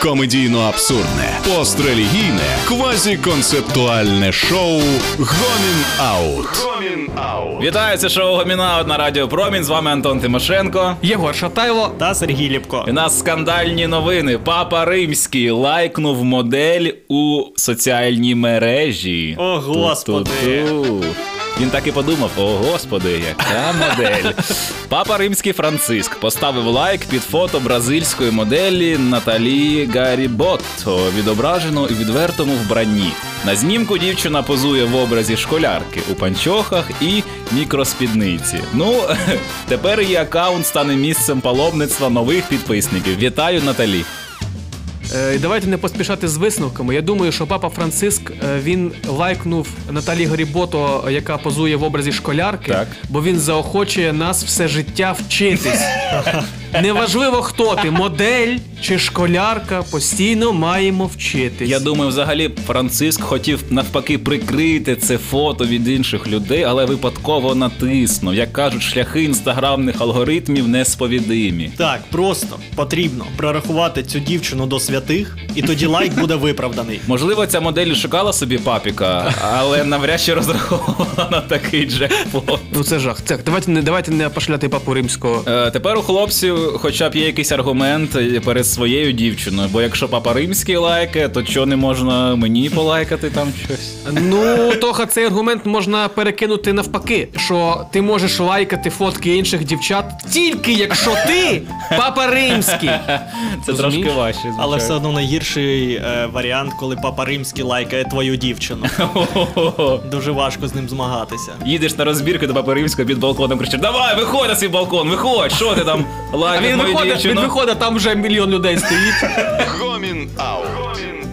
комедійно-абсурдне, пострелігійне, квазіконцептуальне шоу Гомін Аут. Гомін Аут. Вітаю, це шоу Гомін Аут на Радіо Промінь. З вами Антон Тимошенко. Єгор Шатайло. та Сергій Ліпко. У нас скандальні новини. Папа Римський лайкнув модель у соціальній мережі. О, Господи. Ту-ту-ту. Він так і подумав: о господи, яка модель. Папа Римський Франциск поставив лайк під фото бразильської моделі Наталі Гаріботто, відображеної у відвертому вбранні. На знімку дівчина позує в образі школярки у панчохах і мікроспідниці. Ну, тепер її аккаунт стане місцем паломництва нових підписників. Вітаю, Наталі. Е, давайте не поспішати з висновками. Я думаю, що папа Франциск е, він лайкнув Наталі Грібото, яка позує в образі школярки, Так. бо він заохочує нас все життя вчитись. Неважливо, хто ти, модель чи школярка, постійно маємо вчитись. Я думаю, взагалі Франциск хотів навпаки прикрити це фото від інших людей, але випадково натиснув. Як кажуть, шляхи інстаграмних алгоритмів несповідимі. Так, просто потрібно прорахувати цю дівчину до святих, і тоді лайк буде виправданий. Можливо, ця модель шукала собі папіка, але навряд чи розраховувала на такий джекпот. Ну це жах. Так, давайте не давайте не пошляти папу римського. Е, Тепер у хлопців хоча б є якийсь аргумент перед своєю дівчиною, бо якщо папа римський лайкає, то чого не можна мені полайкати там щось? Ну, Тоха, цей аргумент можна перекинути навпаки, що ти можеш лайкати фотки інших дівчат тільки якщо ти папа римський. Це Розумієш? трошки важче. звичайно. Але все одно найгірший е, варіант, коли папа римський лайкає твою дівчину. Дуже важко з ним змагатися. Їдеш на розбірки до папи римського під балконом, кричиш: Давай, виходь на свій балкон, виходь, що ти там А він виходить, він виходить, там вже мільйон людей стоїть. Гомін. Гомін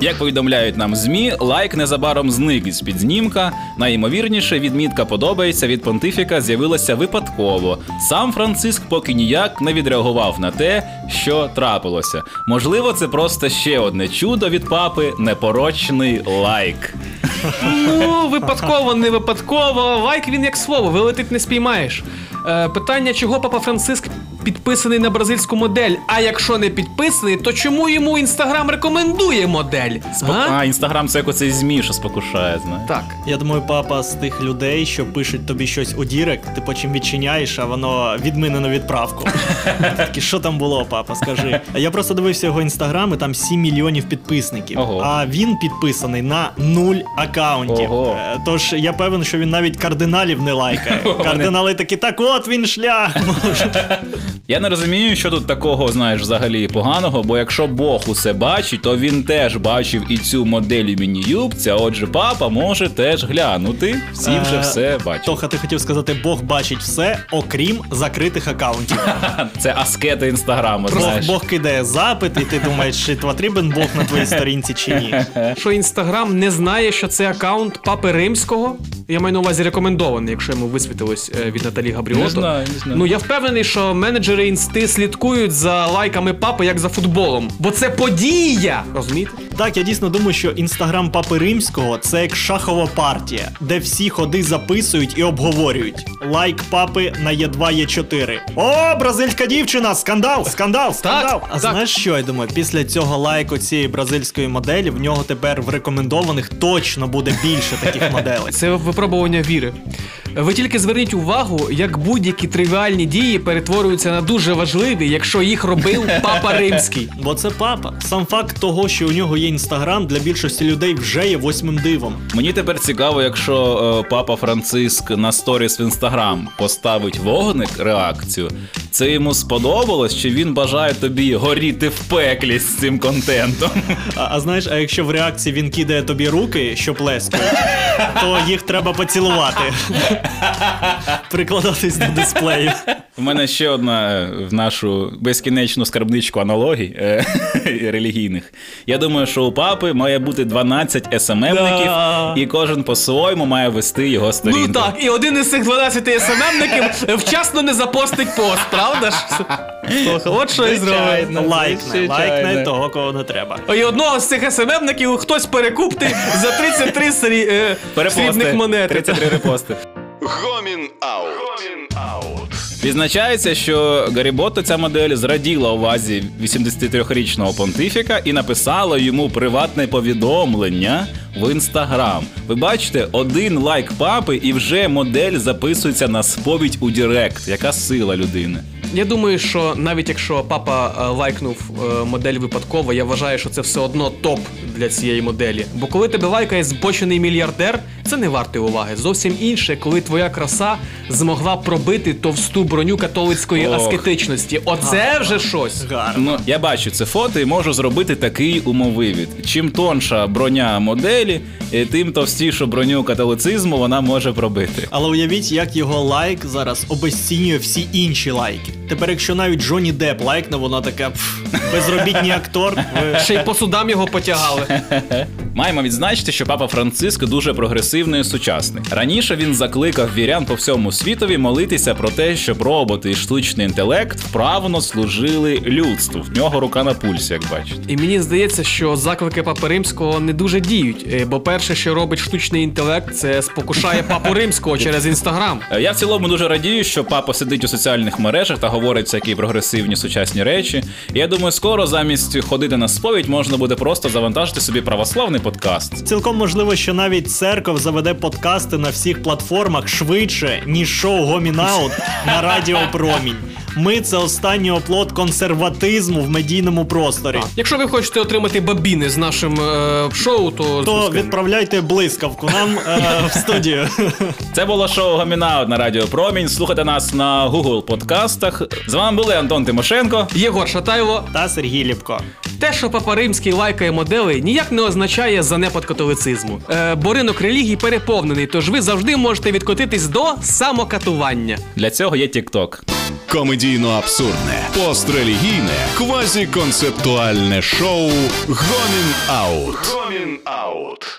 Як повідомляють нам ЗМІ, лайк незабаром зник із під знімка. Найімовірніше, відмітка подобається від понтифіка з'явилася випадково. Сам Франциск поки ніяк не відреагував на те, що трапилося. Можливо, це просто ще одне чудо від папи непорочний лайк. Ну, випадково, не випадково. Лайк він як слово, вилетить не спіймаєш. Е, питання, чого папа Франциск підписаний на бразильську модель, а якщо не підписаний, то чому йому інстаграм рекомендує модель? Спок... А? А, інстаграм це як оцей змі, що спокушає, знаєш. Так. Я думаю, папа з тих людей, що пишуть тобі щось у дірект, ти потім відчиняєш, а воно відмінено відправку. Такі, що там було, папа, скажи. А Я просто дивився його інстаграм, і там 7 мільйонів підписників. Ого. А він підписаний на нуль акаунтів. Ого. Е, Тож я певен, що він навіть кардиналів не лайкає. Кардинали такі, так от він шлях. Я не розумію, що тут такого, знаєш, взагалі поганого, бо якщо Бог усе бачить, то він теж бачив і цю модель у міні-юбці, а отже, папа може теж глянути. Всі вже Е, все бачать. Тоха, ти хотів сказати, Бог бачить все, окрім закритих акаунтів. Це аскети інстаграму, Бог, знаєш. Бог кидає запит, і ти думаєш, чи потрібен Бог на твоїй сторінці чи ні. Що інстаграм не знає, що це аккаунт папи римського. Я маю на увазі рекомендований, якщо йому висвітилось е, від Наталі Габріото. Не знаю, не знаю. Ну я впевнений, що менеджери інсти слідкують за лайками папи як за футболом. Бо це подія! Розумієте? Так, я дійсно думаю, що інстаграм папи римського це як шахова партія, де всі ходи записують і обговорюють. Лайк папи на Є2, Є4. О, бразильська дівчина! Скандал! Скандал! Скандал! а так. знаєш що я думаю? Після цього лайку цієї бразильської моделі в нього тепер в рекомендованих точно буде більше таких моделей. Це випробування віри. Ви тільки зверніть увагу, як будь-які тривіальні дії перетворюються на дуже важливі, якщо їх робив папа римський. Бо це папа. Сам факт того, що у нього є інстаграм, для більшості людей вже є восьмим дивом. Мені тепер цікаво, якщо е, папа Франциск на сторіс в інстаграм поставить вогник реакцію, це йому сподобалось, чи він бажає тобі горіти в пеклі з цим контентом? А, а знаєш, а якщо в реакції він кидає тобі руки, що плескають, то їх треба поцілувати. Прикладатись до дисплею. У мене ще одна е, в нашу безкінечну скарбничку аналогій е, релігійних. Я думаю, що у папи має бути 12 СММників, Да. і кожен по-своєму має вести його сторінку. Ну так, і один із цих 12 СММників вчасно не запостить пост, правда ж? От що і зробить. Лайкне, лайкне того, кого не треба. І одного з цих СММників хтось перекупти за 33 срі... е, срібних монети. 33 репости. Гомін Аут. Гомін Аут. Відзначається, що Гаріботто ця модель зраділа увазі 83-річного понтифіка і написала йому приватне повідомлення в інстаграм. Ви бачите, один лайк папи, і вже модель записується на сповідь у Direct. Яка сила людини? Я думаю, що навіть якщо папа е, лайкнув е, модель випадково, я вважаю, що це все одно топ для цієї моделі. Бо коли тебе лайкає збочений мільярдер, це не варте уваги. Зовсім інше, коли твоя краса змогла пробити товсту броню католицької Ох. аскетичності. Оце вже щось. Гарно. Ну, я бачу це фото і можу зробити такий умовивід. Чим тонша броня моделі, е, тим товстішу броню католицизму вона може пробити. Але уявіть, як його лайк зараз обесцінює всі інші лайки. Тепер, якщо навіть Джонні Депп лайкне, вона така «Пф, безробітний актор. Ви... Ще й по судам його потягали. Маємо відзначити, що папа Франциск дуже прогресивний і сучасний. Раніше він закликав вірян по всьому світові молитися про те, щоб роботи і штучний інтелект вправно служили людству. В нього рука на пульсі, як бачите. І мені здається, що заклики папи римського не дуже діють. Е, Бо перше, що робить штучний інтелект, це спокушає папу римського через інстаграм. Е, Я в цілому дуже радію, що папа сидить у соціальних мережах та говорить всякі прогресивні сучасні речі. І я думаю, скоро замість ходити на сповідь можна буде просто завантажити собі православний подкаст. Цілком можливо, що навіть церков заведе подкасти на всіх платформах швидше, ніж шоу Гомінаут на Радіо Промінь. Ми це останній оплот консерватизму в медійному просторі. Якщо ви хочете отримати бабіни з нашим е, шоу, то, То відправляйте блискавку нам е, в студію. Це було шоу Гомінаут на Радіо Промінь. Слухайте нас на Google подкастах. З вами були Антон Тимошенко. Єгор Шатайло. Та Сергій Ліпко. Те, що папа римський лайкає модели, ніяк не означає занепад католицизму. Е, бо ринок релігій переповнений, тож ви завжди можете відкотитись до самокатування. Для цього є TikTok. Комедійно-абсурдне, пострелігійне, квазіконцептуальне шоу Гомін Аут. Гомін Аут.